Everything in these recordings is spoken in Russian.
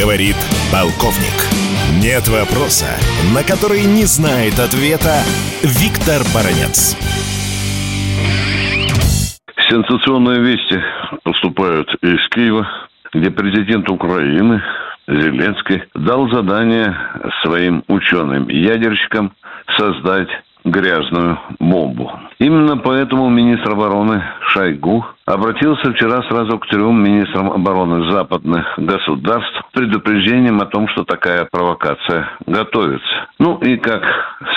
Говорит полковник. Нет вопроса, на который не знает ответа Виктор Баранец. Сенсационные вести поступают из Киева, где президент Украины Зеленский дал задание своим ученым-ядерщикам создать грязную бомбу. Именно поэтому министр обороны Шойгу обратился вчера сразу к трем министрам обороны западных государств с предупреждением о том, что такая провокация готовится. Ну и как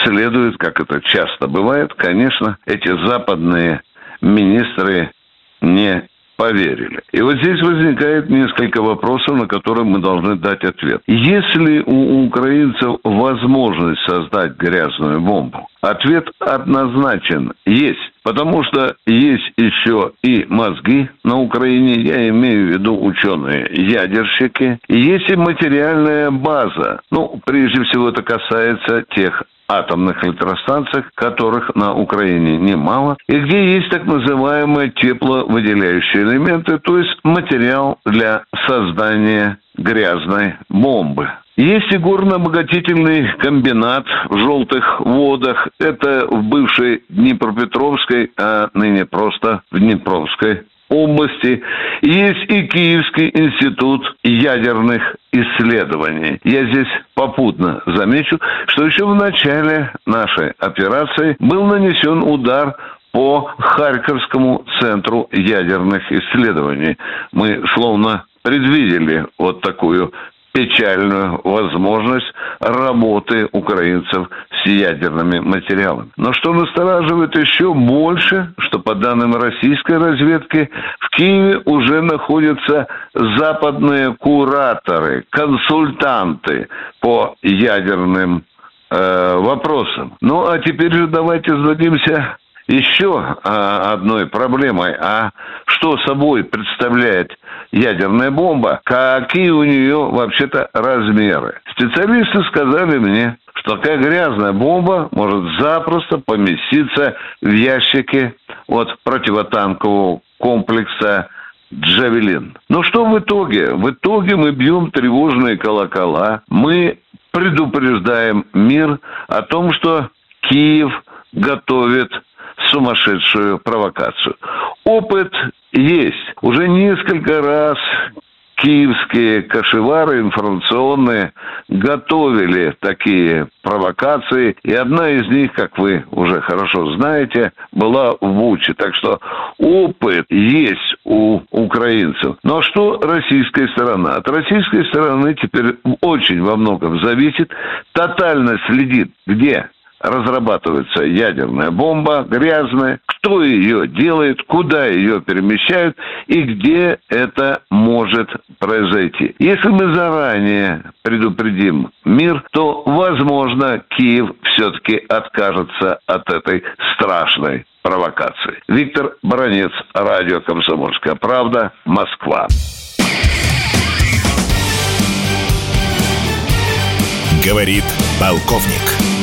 следует, как это часто бывает, конечно, эти западные министры не поверили. И вот здесь возникает несколько вопросов, на которые мы должны дать ответ. Если у украинцев возможность создать грязную бомбу, ответ однозначен – есть. Потому что есть еще и мозги на Украине, я имею в виду ученые, ядерщики, и есть и материальная база. Ну, прежде всего это касается тех атомных электростанциях, которых на Украине немало, и где есть так называемые тепловыделяющие элементы, то есть материал для создания грязной бомбы. Есть и горно-обогатительный комбинат в желтых водах. Это в бывшей Днепропетровской, а ныне просто в Днепровской области. Есть и Киевский институт ядерных исследований. Я здесь попутно замечу, что еще в начале нашей операции был нанесен удар по Харьковскому центру ядерных исследований. Мы словно предвидели вот такую печальную возможность работы украинцев с ядерными материалами. Но что настораживает еще больше, что по данным российской разведки в Киеве уже находятся западные кураторы, консультанты по ядерным э, вопросам. Ну а теперь же давайте зададимся еще а, одной проблемой. А что собой представляет ядерная бомба? Какие у нее вообще-то размеры? Специалисты сказали мне, что такая грязная бомба может запросто поместиться в ящике от противотанкового комплекса «Джавелин». Но что в итоге? В итоге мы бьем тревожные колокола, мы предупреждаем мир о том, что Киев готовит сумасшедшую провокацию. Опыт есть. Уже несколько раз киевские кашевары информационные готовили такие провокации. И одна из них, как вы уже хорошо знаете, была в Буче. Так что опыт есть у украинцев. Но что российская сторона? От российской стороны теперь очень во многом зависит, тотально следит, где разрабатывается ядерная бомба, грязная, кто ее делает, куда ее перемещают и где это может произойти. Если мы заранее предупредим мир, то, возможно, Киев все-таки откажется от этой страшной провокации. Виктор Баранец, радио «Комсомольская правда», Москва. Говорит полковник.